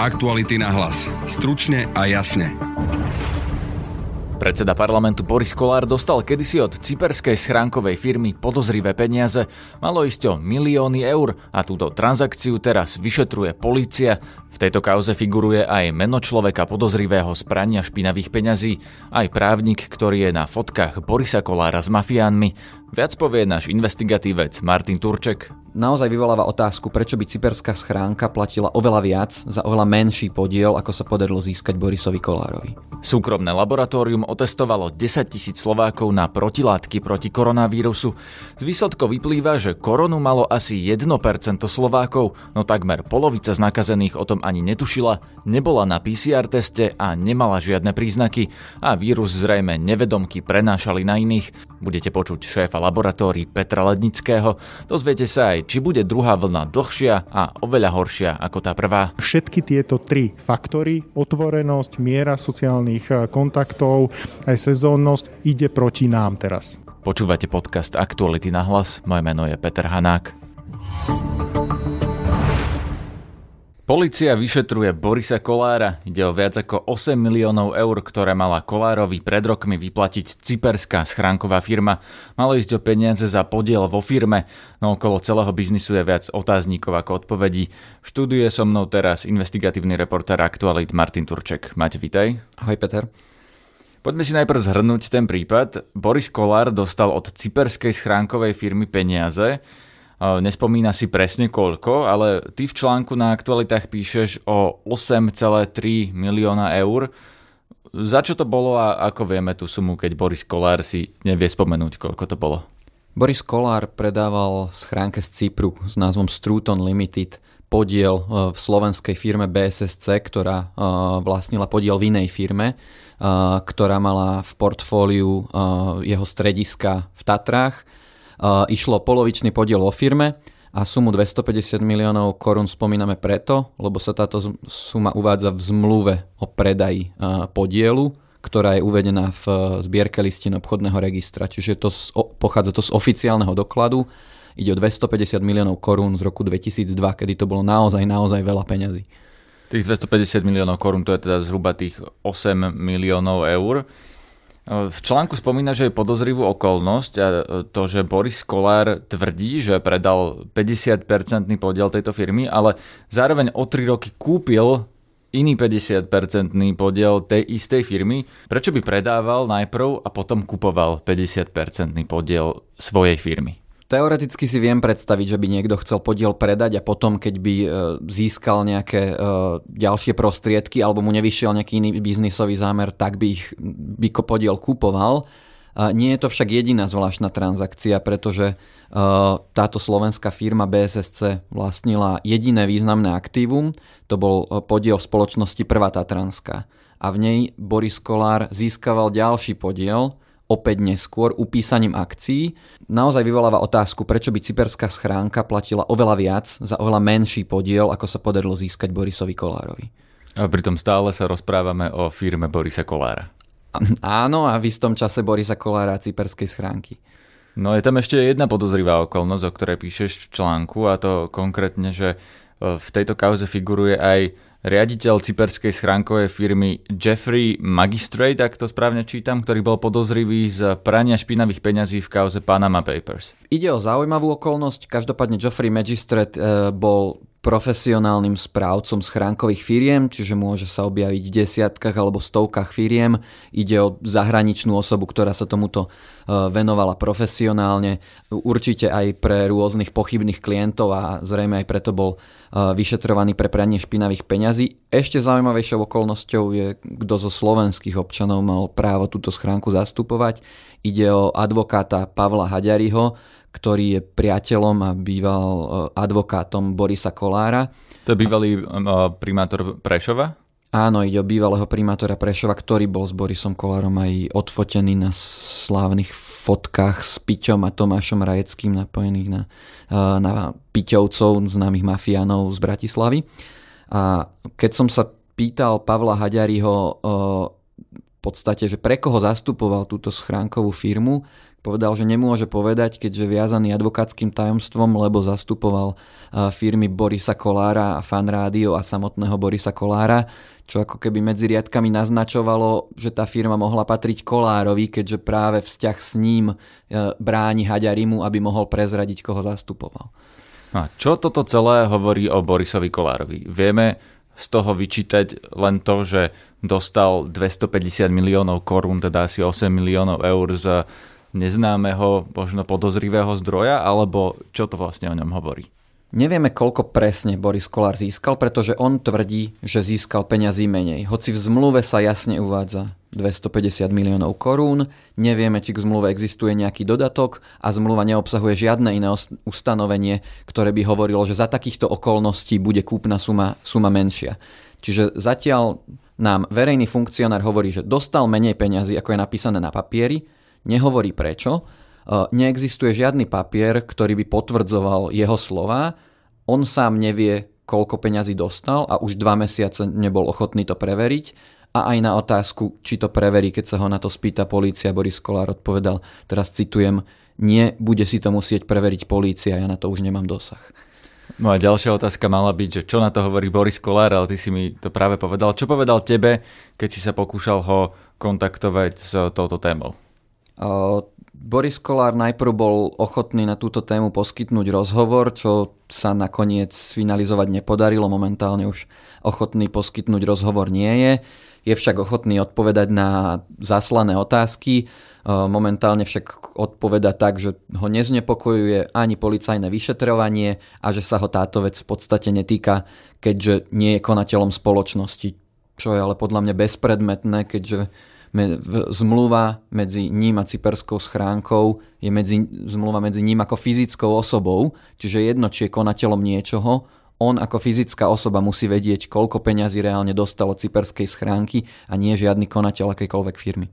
Aktuality na hlas. Stručne a jasne. Predseda parlamentu Boris Kolár dostal kedysi od cyperskej schránkovej firmy podozrivé peniaze. Malo ísť o milióny eur a túto transakciu teraz vyšetruje polícia. V tejto kauze figuruje aj meno človeka podozrivého z prania špinavých peňazí, aj právnik, ktorý je na fotkách Borisa Kolára s mafiánmi. Viac povie náš investigatívec Martin Turček naozaj vyvoláva otázku, prečo by cyperská schránka platila oveľa viac za oveľa menší podiel, ako sa podarilo získať Borisovi Kolárovi. Súkromné laboratórium otestovalo 10 tisíc Slovákov na protilátky proti koronavírusu. Z výsledkov vyplýva, že koronu malo asi 1% Slovákov, no takmer polovica z nakazených o tom ani netušila, nebola na PCR teste a nemala žiadne príznaky a vírus zrejme nevedomky prenášali na iných. Budete počuť šéfa laboratórií Petra Lednického, dozviete sa aj či bude druhá vlna dlhšia a oveľa horšia ako tá prvá. Všetky tieto tri faktory, otvorenosť, miera sociálnych eh, kontaktov, aj sezónnosť, ide proti nám teraz. Počúvate podcast Aktuality na hlas, moje meno je Peter Hanák. Polícia vyšetruje Borisa Kolára. Ide o viac ako 8 miliónov eur, ktoré mala Kolárovi pred rokmi vyplatiť cyperská schránková firma. Malo ísť o peniaze za podiel vo firme, no okolo celého biznisu je viac otáznikov ako odpovedí. V štúdiu je so mnou teraz investigatívny reportér Aktualit Martin Turček. Máte vitaj. Ahoj Peter. Poďme si najprv zhrnúť ten prípad. Boris Kolár dostal od cyperskej schránkovej firmy peniaze, Nespomína si presne koľko, ale ty v článku na aktualitách píšeš o 8,3 milióna eur. Za čo to bolo a ako vieme tú sumu, keď Boris Kolár si nevie spomenúť, koľko to bolo? Boris Kolár predával schránke z Cypru s názvom Struton Limited podiel e, v slovenskej firme BSSC, ktorá e, vlastnila podiel v inej firme, e, ktorá mala v portfóliu jeho strediska v Tatrách Išlo polovičný podiel vo firme a sumu 250 miliónov korún spomíname preto, lebo sa táto suma uvádza v zmluve o predaji podielu, ktorá je uvedená v zbierke listin obchodného registra. Čiže to pochádza to z oficiálneho dokladu. Ide o 250 miliónov korún z roku 2002, kedy to bolo naozaj, naozaj veľa peňazí. Tých 250 miliónov korún to je teda zhruba tých 8 miliónov eur. V článku spomína, že je podozrivú okolnosť a to, že Boris Kolár tvrdí, že predal 50-percentný podiel tejto firmy, ale zároveň o 3 roky kúpil iný 50-percentný podiel tej istej firmy. Prečo by predával najprv a potom kupoval 50-percentný podiel svojej firmy? Teoreticky si viem predstaviť, že by niekto chcel podiel predať a potom, keď by e, získal nejaké e, ďalšie prostriedky alebo mu nevyšiel nejaký iný biznisový zámer, tak by ich by podiel kúpoval. Nie je to však jediná zvláštna transakcia, pretože e, táto slovenská firma BSSC vlastnila jediné významné aktívum, to bol podiel v spoločnosti Prvá Tatranská. A v nej Boris Kolár získaval ďalší podiel, opäť neskôr upísaním akcií, naozaj vyvoláva otázku, prečo by cyperská schránka platila oveľa viac za oveľa menší podiel, ako sa podarilo získať Borisovi Kolárovi. A pritom stále sa rozprávame o firme Borisa Kolára. Áno, a v istom čase Borisa Kolára a cyperskej schránky. No je tam ešte jedna podozrivá okolnosť, o ktorej píšeš v článku a to konkrétne, že e, v tejto kauze figuruje aj riaditeľ cyperskej schránkovej firmy Jeffrey Magistrate, ak to správne čítam, ktorý bol podozrivý z prania špinavých peňazí v kauze Panama Papers. Ide o zaujímavú okolnosť. Každopádne Jeffrey Magistrate e, bol profesionálnym správcom schránkových firiem, čiže môže sa objaviť v desiatkách alebo stovkách firiem. Ide o zahraničnú osobu, ktorá sa tomuto e, venovala profesionálne, určite aj pre rôznych pochybných klientov a zrejme aj preto bol e, vyšetrovaný pre pranie špinavých peňazí. Ešte zaujímavejšou okolnosťou je, kto zo slovenských občanov mal právo túto schránku zastupovať. Ide o advokáta Pavla Haďariho, ktorý je priateľom a býval e, advokátom Borisa Kolára. To je bývalý e, primátor Prešova? Áno, ide o bývalého primátora Prešova, ktorý bol s Borisom Kolárom aj odfotený na slávnych fotkách s Piťom a Tomášom Rajeckým napojených na, e, na Piťovcov, známych mafiánov z Bratislavy. A keď som sa pýtal Pavla Haďariho v podstate, že pre koho zastupoval túto schránkovú firmu, Povedal, že nemôže povedať, keďže viazaný advokátskym tajomstvom, lebo zastupoval firmy Borisa Kolára a Fan Rádio a samotného Borisa Kolára, čo ako keby medzi riadkami naznačovalo, že tá firma mohla patriť Kolárovi, keďže práve vzťah s ním e, bráni Haďarimu, aby mohol prezradiť, koho zastupoval. A čo toto celé hovorí o Borisovi Kolárovi? Vieme z toho vyčítať len to, že dostal 250 miliónov korún, teda asi 8 miliónov eur z neznámeho, možno podozrivého zdroja, alebo čo to vlastne o ňom hovorí? Nevieme, koľko presne Boris Kolár získal, pretože on tvrdí, že získal peňazí menej. Hoci v zmluve sa jasne uvádza 250 miliónov korún, nevieme, či k zmluve existuje nejaký dodatok a zmluva neobsahuje žiadne iné ustanovenie, ktoré by hovorilo, že za takýchto okolností bude kúpna suma, suma menšia. Čiže zatiaľ nám verejný funkcionár hovorí, že dostal menej peňazí, ako je napísané na papieri, nehovorí prečo, e, neexistuje žiadny papier, ktorý by potvrdzoval jeho slova, on sám nevie, koľko peňazí dostal a už dva mesiace nebol ochotný to preveriť. A aj na otázku, či to preverí, keď sa ho na to spýta polícia, Boris Kolár odpovedal, teraz citujem, nie, bude si to musieť preveriť polícia, ja na to už nemám dosah. Moja ďalšia otázka mala byť, že čo na to hovorí Boris Kolár, ale ty si mi to práve povedal. Čo povedal tebe, keď si sa pokúšal ho kontaktovať s touto témou? Boris Kolár najprv bol ochotný na túto tému poskytnúť rozhovor, čo sa nakoniec finalizovať nepodarilo. Momentálne už ochotný poskytnúť rozhovor nie je. Je však ochotný odpovedať na zaslané otázky. Momentálne však odpoveda tak, že ho neznepokojuje ani policajné vyšetrovanie a že sa ho táto vec v podstate netýka, keďže nie je konateľom spoločnosti. Čo je ale podľa mňa bezpredmetné, keďže zmluva medzi ním a cyperskou schránkou je medzi, zmluva medzi ním ako fyzickou osobou, čiže jedno, či je konateľom niečoho, on ako fyzická osoba musí vedieť, koľko peňazí reálne dostalo cyperskej schránky a nie žiadny konateľ akejkoľvek firmy.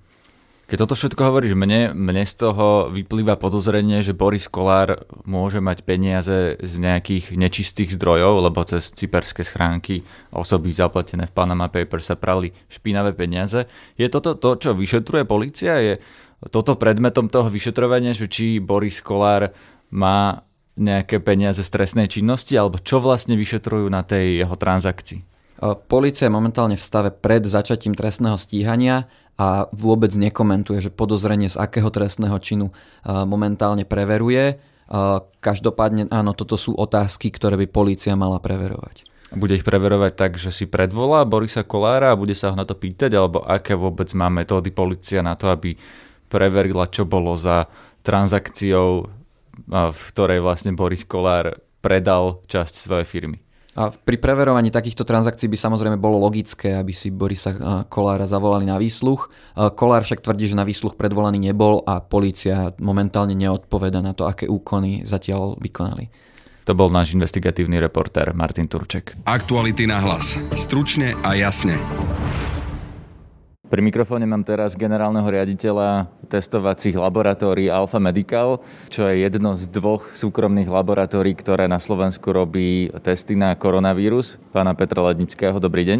Keď toto všetko hovoríš mne, mne z toho vyplýva podozrenie, že Boris Kolár môže mať peniaze z nejakých nečistých zdrojov, lebo cez cyperské schránky osoby zaplatené v Panama Papers sa prali špinavé peniaze. Je toto to, čo vyšetruje policia? Je toto predmetom toho vyšetrovania, že či Boris Kolár má nejaké peniaze z trestnej činnosti, alebo čo vlastne vyšetrujú na tej jeho transakcii? Polícia je momentálne v stave pred začatím trestného stíhania a vôbec nekomentuje, že podozrenie z akého trestného činu momentálne preveruje. Každopádne áno, toto sú otázky, ktoré by polícia mala preverovať. Bude ich preverovať tak, že si predvolá Borisa Kolára a bude sa ho na to pýtať, alebo aké vôbec má metódy policia na to, aby preverila, čo bolo za transakciou, v ktorej vlastne Boris Kolár predal časť svojej firmy. A pri preverovaní takýchto transakcií by samozrejme bolo logické, aby si Borisa Kolára zavolali na výsluch. Kolár však tvrdí, že na výsluch predvolaný nebol a polícia momentálne neodpoveda na to, aké úkony zatiaľ vykonali. To bol náš investigatívny reportér Martin Turček. Aktuality na hlas. Stručne a jasne. Pri mikrofóne mám teraz generálneho riaditeľa testovacích laboratórií Alfa Medical, čo je jedno z dvoch súkromných laboratórií, ktoré na Slovensku robí testy na koronavírus. Pána Petra Lednického, dobrý deň.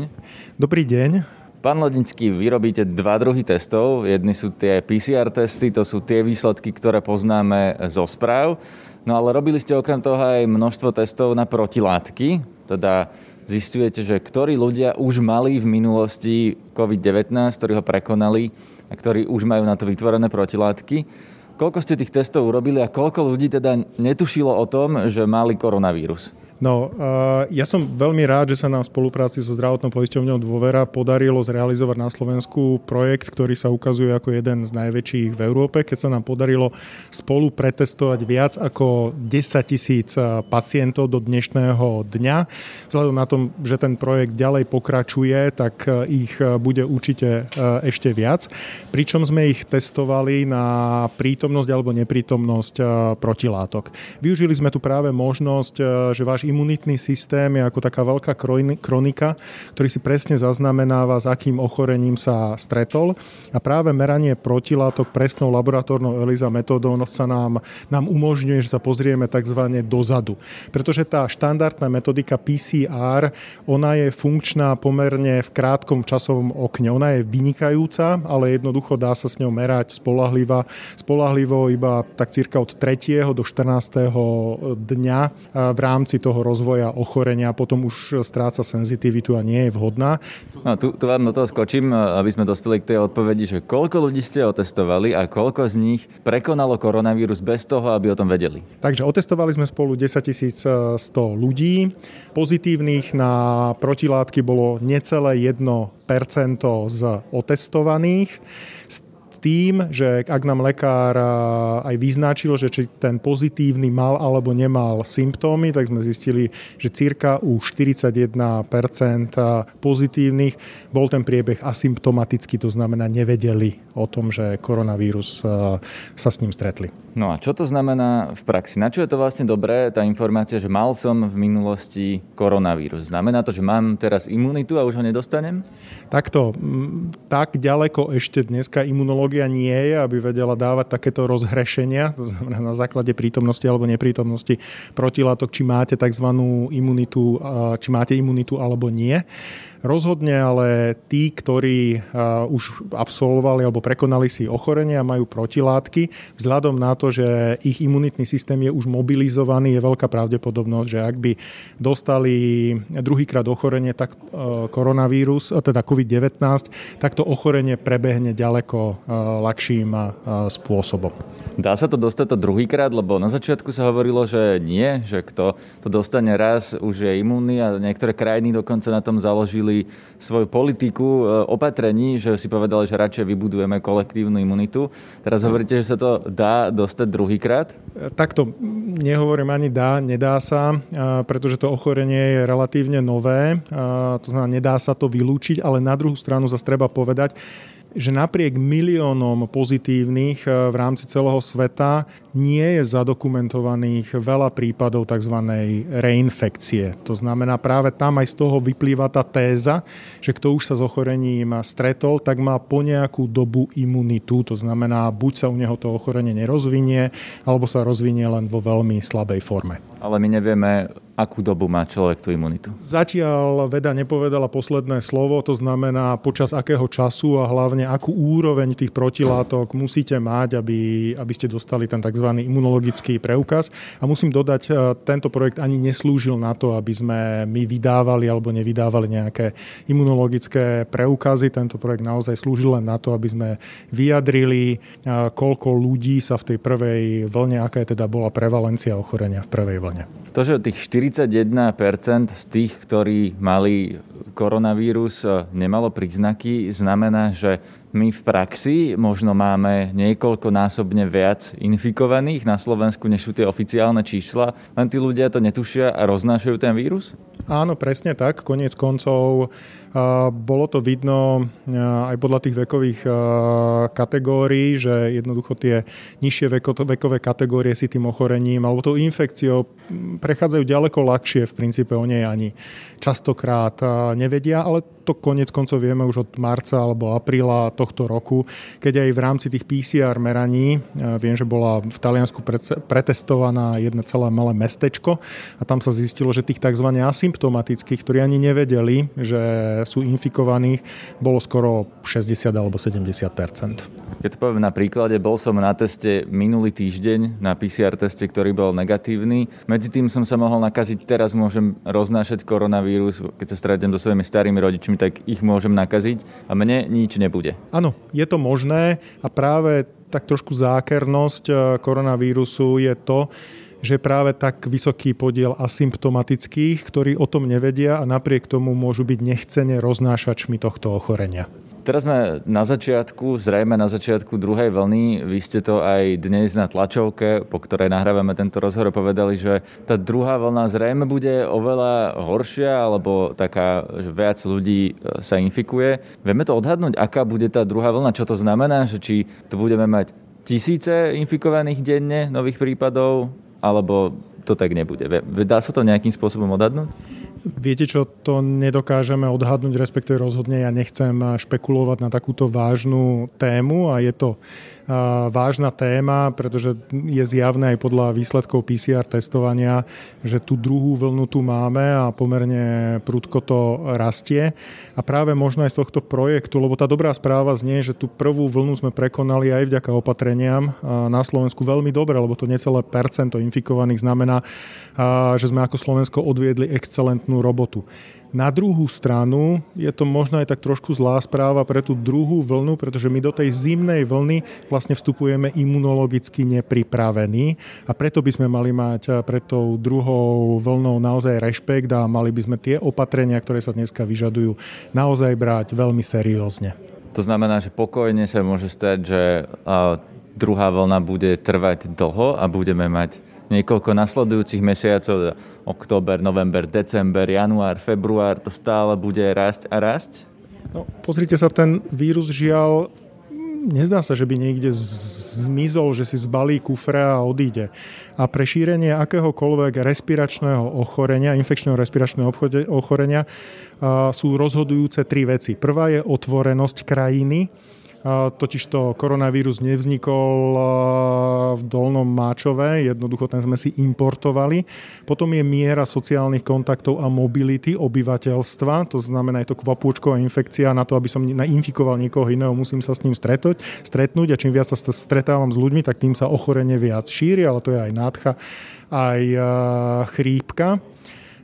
Dobrý deň. Pán Lednický, vy robíte dva druhy testov. Jedny sú tie PCR testy, to sú tie výsledky, ktoré poznáme zo správ. No ale robili ste okrem toho aj množstvo testov na protilátky, teda zistujete, že ktorí ľudia už mali v minulosti COVID-19, ktorí ho prekonali a ktorí už majú na to vytvorené protilátky. Koľko ste tých testov urobili a koľko ľudí teda netušilo o tom, že mali koronavírus? No, ja som veľmi rád, že sa nám v spolupráci so zdravotnou poisťovňou Dôvera podarilo zrealizovať na Slovensku projekt, ktorý sa ukazuje ako jeden z najväčších v Európe, keď sa nám podarilo spolu pretestovať viac ako 10 tisíc pacientov do dnešného dňa. Vzhľadom na tom, že ten projekt ďalej pokračuje, tak ich bude určite ešte viac. Pričom sme ich testovali na prítomnosť alebo neprítomnosť protilátok. Využili sme tu práve možnosť, že váš imunitný systém je ako taká veľká kronika, ktorý si presne zaznamenáva, s akým ochorením sa stretol. A práve meranie protilátok presnou laboratórnou ELISA metódou sa nám, nám umožňuje, že sa pozrieme tzv. dozadu. Pretože tá štandardná metodika PCR, ona je funkčná pomerne v krátkom časovom okne. Ona je vynikajúca, ale jednoducho dá sa s ňou merať spolahlivo, spolahlivo iba tak cirka od 3. do 14. dňa v rámci toho rozvoja ochorenia. Potom už stráca senzitivitu a nie je vhodná. No, tu, tu vám do toho skočím, aby sme dospeli k tej odpovedi, že koľko ľudí ste otestovali a koľko z nich prekonalo koronavírus bez toho, aby o tom vedeli? Takže otestovali sme spolu 10 100 ľudí. Pozitívnych na protilátky bolo necelé 1% z otestovaných tým, že ak nám lekár aj vyznačil, že či ten pozitívny mal alebo nemal symptómy, tak sme zistili, že cirka u 41% pozitívnych bol ten priebeh asymptomatický, to znamená nevedeli o tom, že koronavírus sa s ním stretli. No a čo to znamená v praxi? Na čo je to vlastne dobré, tá informácia, že mal som v minulosti koronavírus? Znamená to, že mám teraz imunitu a už ho nedostanem? Takto, tak ďaleko ešte dneska imunológia nie je, aby vedela dávať takéto rozhrešenia, to znamená na základe prítomnosti alebo neprítomnosti protilátok, či máte tzv. imunitu, či máte imunitu alebo nie. Rozhodne ale tí, ktorí už absolvovali alebo prekonali si ochorenie a majú protilátky, vzhľadom na to, že ich imunitný systém je už mobilizovaný, je veľká pravdepodobnosť, že ak by dostali druhýkrát ochorenie, tak koronavírus, teda COVID-19, tak to ochorenie prebehne ďaleko ľahším spôsobom. Dá sa to dostať to druhýkrát, lebo na začiatku sa hovorilo, že nie, že kto to dostane raz, už je imúnny a niektoré krajiny dokonca na tom založili svoju politiku e, opatrení, že si povedali, že radšej vybudujeme kolektívnu imunitu. Teraz hovoríte, že sa to dá dostať druhýkrát? Takto nehovorím ani dá, nedá sa, pretože to ochorenie je relatívne nové, to znamená, nedá sa to vylúčiť, ale na druhú stranu zase treba povedať, že napriek miliónom pozitívnych eh, v rámci celého sveta nie je zadokumentovaných veľa prípadov tzv. reinfekcie. To znamená, práve tam aj z toho vyplýva tá téza, že kto už sa s ochorením stretol, tak má po nejakú dobu imunitu. To znamená, buď sa u neho to ochorenie nerozvinie, alebo sa rozvinie len vo veľmi slabej forme. Ale my nevieme, akú dobu má človek tú imunitu? Zatiaľ veda nepovedala posledné slovo, to znamená počas akého času a hlavne akú úroveň tých protilátok musíte mať, aby, aby ste dostali ten tzv. imunologický preukaz. A musím dodať, e, tento projekt ani neslúžil na to, aby sme my vydávali alebo nevydávali nejaké imunologické preukazy. Tento projekt naozaj slúžil len na to, aby sme vyjadrili, e, koľko ľudí sa v tej prvej vlne, aká je teda bola prevalencia ochorenia v prvej vlne. To, že tých 41% z tých, ktorí mali koronavírus, nemalo príznaky, znamená, že my v praxi možno máme niekoľkonásobne viac infikovaných na Slovensku, než sú tie oficiálne čísla, len tí ľudia to netušia a roznášajú ten vírus? Áno, presne tak. Koniec koncov bolo to vidno aj podľa tých vekových kategórií, že jednoducho tie nižšie vekové kategórie si tým ochorením alebo tou infekciou prechádzajú ďaleko ľahšie. V princípe o nej ani častokrát nevedia, ale to konec koncov vieme už od marca alebo apríla tohto roku, keď aj v rámci tých PCR meraní, viem, že bola v Taliansku pretestovaná jedna celé malé mestečko a tam sa zistilo, že tých tzv. asymptomatických, ktorí ani nevedeli, že sú infikovaní, bolo skoro 60 alebo 70 keď to poviem na príklade, bol som na teste minulý týždeň, na PCR teste, ktorý bol negatívny. Medzi tým som sa mohol nakaziť, teraz môžem roznášať koronavírus, keď sa stretnem so svojimi starými rodičmi, tak ich môžem nakaziť a mne nič nebude. Áno, je to možné a práve tak trošku zákernosť eh, koronavírusu je to, že práve tak vysoký podiel asymptomatických, ktorí o tom nevedia a napriek tomu môžu byť nechcene roznášačmi tohto ochorenia. Teraz sme na začiatku, zrejme na začiatku druhej vlny. Vy ste to aj dnes na tlačovke, po ktorej nahrávame tento rozhovor, povedali, že tá druhá vlna zrejme bude oveľa horšia, alebo taká, že viac ľudí e, sa infikuje. Vieme to odhadnúť, aká bude tá druhá vlna? Čo to znamená? Že či to budeme mať tisíce infikovaných denne, nových prípadov, alebo to tak nebude. Dá sa to nejakým spôsobom odhadnúť? Viete čo, to nedokážeme odhadnúť, respektíve rozhodne ja nechcem špekulovať na takúto vážnu tému a je to vážna téma, pretože je zjavné aj podľa výsledkov PCR testovania, že tú druhú vlnu tu máme a pomerne prudko to rastie. A práve možno aj z tohto projektu, lebo tá dobrá správa znie, že tú prvú vlnu sme prekonali aj vďaka opatreniam na Slovensku veľmi dobre, lebo to necelé percento infikovaných znamená, že sme ako Slovensko odviedli excelentnú robotu. Na druhú stranu je to možno aj tak trošku zlá správa pre tú druhú vlnu, pretože my do tej zimnej vlny vlastne vstupujeme imunologicky nepripravení a preto by sme mali mať eh, pred tou druhou vlnou naozaj rešpekt a mali by sme tie opatrenia, ktoré sa dneska vyžadujú, naozaj brať veľmi seriózne. To znamená, že pokojne sa môže stať, že druhá vlna bude trvať dlho a budeme mať niekoľko nasledujúcich mesiacov, október, november, december, január, február, to stále bude rásť a rásť? No, pozrite sa, ten vírus žiaľ nezdá sa, že by niekde zmizol, že si zbalí kufre a odíde. A pre šírenie akéhokoľvek respiračného ochorenia, infekčného respiračného ochorenia sú rozhodujúce tri veci. Prvá je otvorenosť krajiny, Totižto koronavírus nevznikol v Dolnom Máčove, jednoducho ten sme si importovali. Potom je miera sociálnych kontaktov a mobility obyvateľstva, to znamená, je to kvapôčková infekcia, na to, aby som nainfikoval niekoho iného, musím sa s ním stretnúť, stretnúť a čím viac sa stretávam s ľuďmi, tak tým sa ochorenie viac šíri, ale to je aj nádcha, aj chrípka.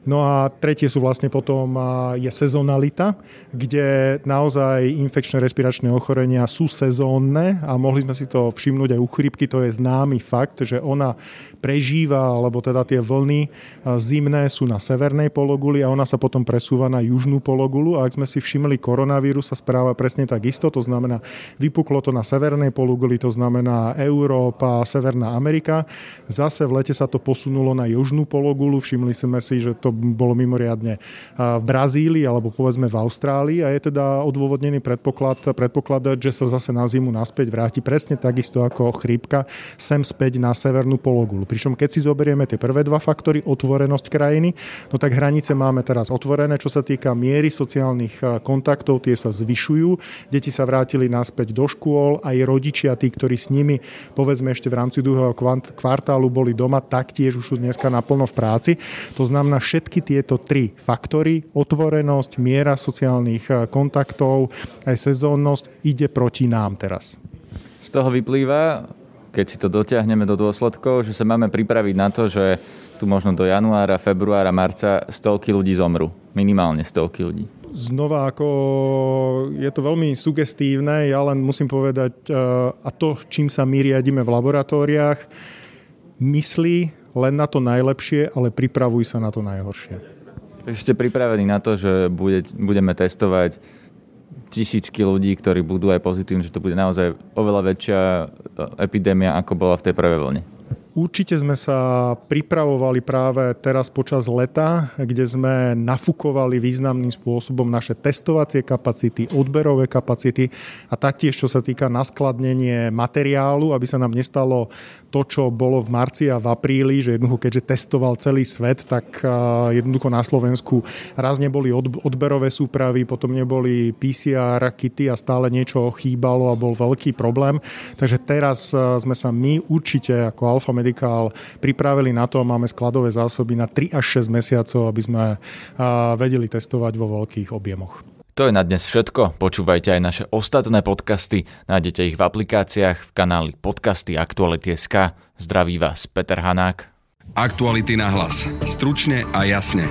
No a tretie sú vlastne potom je sezonalita, kde naozaj infekčné respiračné ochorenia sú sezónne a mohli sme si to všimnúť aj u chrypky, to je známy fakt, že ona prežíva, alebo teda tie vlny zimné sú na severnej pologuli a ona sa potom presúva na južnú pologulu. A ak sme si všimli, koronavírus sa správa presne tak isto, to znamená, vypuklo to na severnej pologuli, to znamená Európa, Severná Amerika, zase v lete sa to posunulo na južnú pologulu, všimli sme si, že to bolo mimoriadne v Brazílii alebo povedzme v Austrálii a je teda odôvodnený predpoklad, predpokladať, že sa zase na zimu naspäť vráti presne takisto ako chrípka sem späť na severnú pologulu. Pričom keď si zoberieme tie prvé dva faktory, otvorenosť krajiny, no tak hranice máme teraz otvorené, čo sa týka miery sociálnych kontaktov, tie sa zvyšujú, deti sa vrátili naspäť do škôl, aj rodičia, tí, ktorí s nimi povedzme ešte v rámci druhého kvartálu boli doma, taktiež už sú dneska naplno v práci. To znamená, všetky všetky tieto tri faktory, otvorenosť, miera sociálnych eh, kontaktov, aj sezónnosť, ide proti nám teraz. Z toho vyplýva, keď si to dotiahneme do dôsledkov, že sa máme pripraviť na to, že tu možno do januára, februára, marca stovky ľudí zomru. Minimálne stovky ľudí znova ako je to veľmi sugestívne, ja len musím povedať, eh, a to, čím sa my riadíme v laboratóriách, myslí len na to najlepšie, ale pripravuj sa na to najhoršie. Takže ste pripravení na to, že bude, budeme testovať tisícky ľudí, ktorí budú aj pozitívni, že to bude naozaj oveľa väčšia e, epidémia, ako bola v tej prvej vlne? Určite sme sa pripravovali práve teraz počas leta, kde sme nafúkovali významným spôsobom naše testovacie kapacity, odberové kapacity a taktiež, čo sa týka naskladnenie materiálu, aby sa nám nestalo to, čo bolo v marci a v apríli, že jednoducho, keďže testoval celý svet, tak jednoducho na Slovensku raz neboli odberové súpravy, potom neboli PCR kity a stále niečo chýbalo a bol veľký problém. Takže teraz sme sa my určite ako Alfa Medical pripravili na to, máme skladové zásoby na 3 až 6 mesiacov, aby sme vedeli testovať vo veľkých objemoch. To je na dnes všetko. Počúvajte aj naše ostatné podcasty. Nájdete ich v aplikáciách v kanáli podcasty Aktuality.sk. Zdraví vás Peter Hanák. Aktuality na hlas. Stručne a jasne.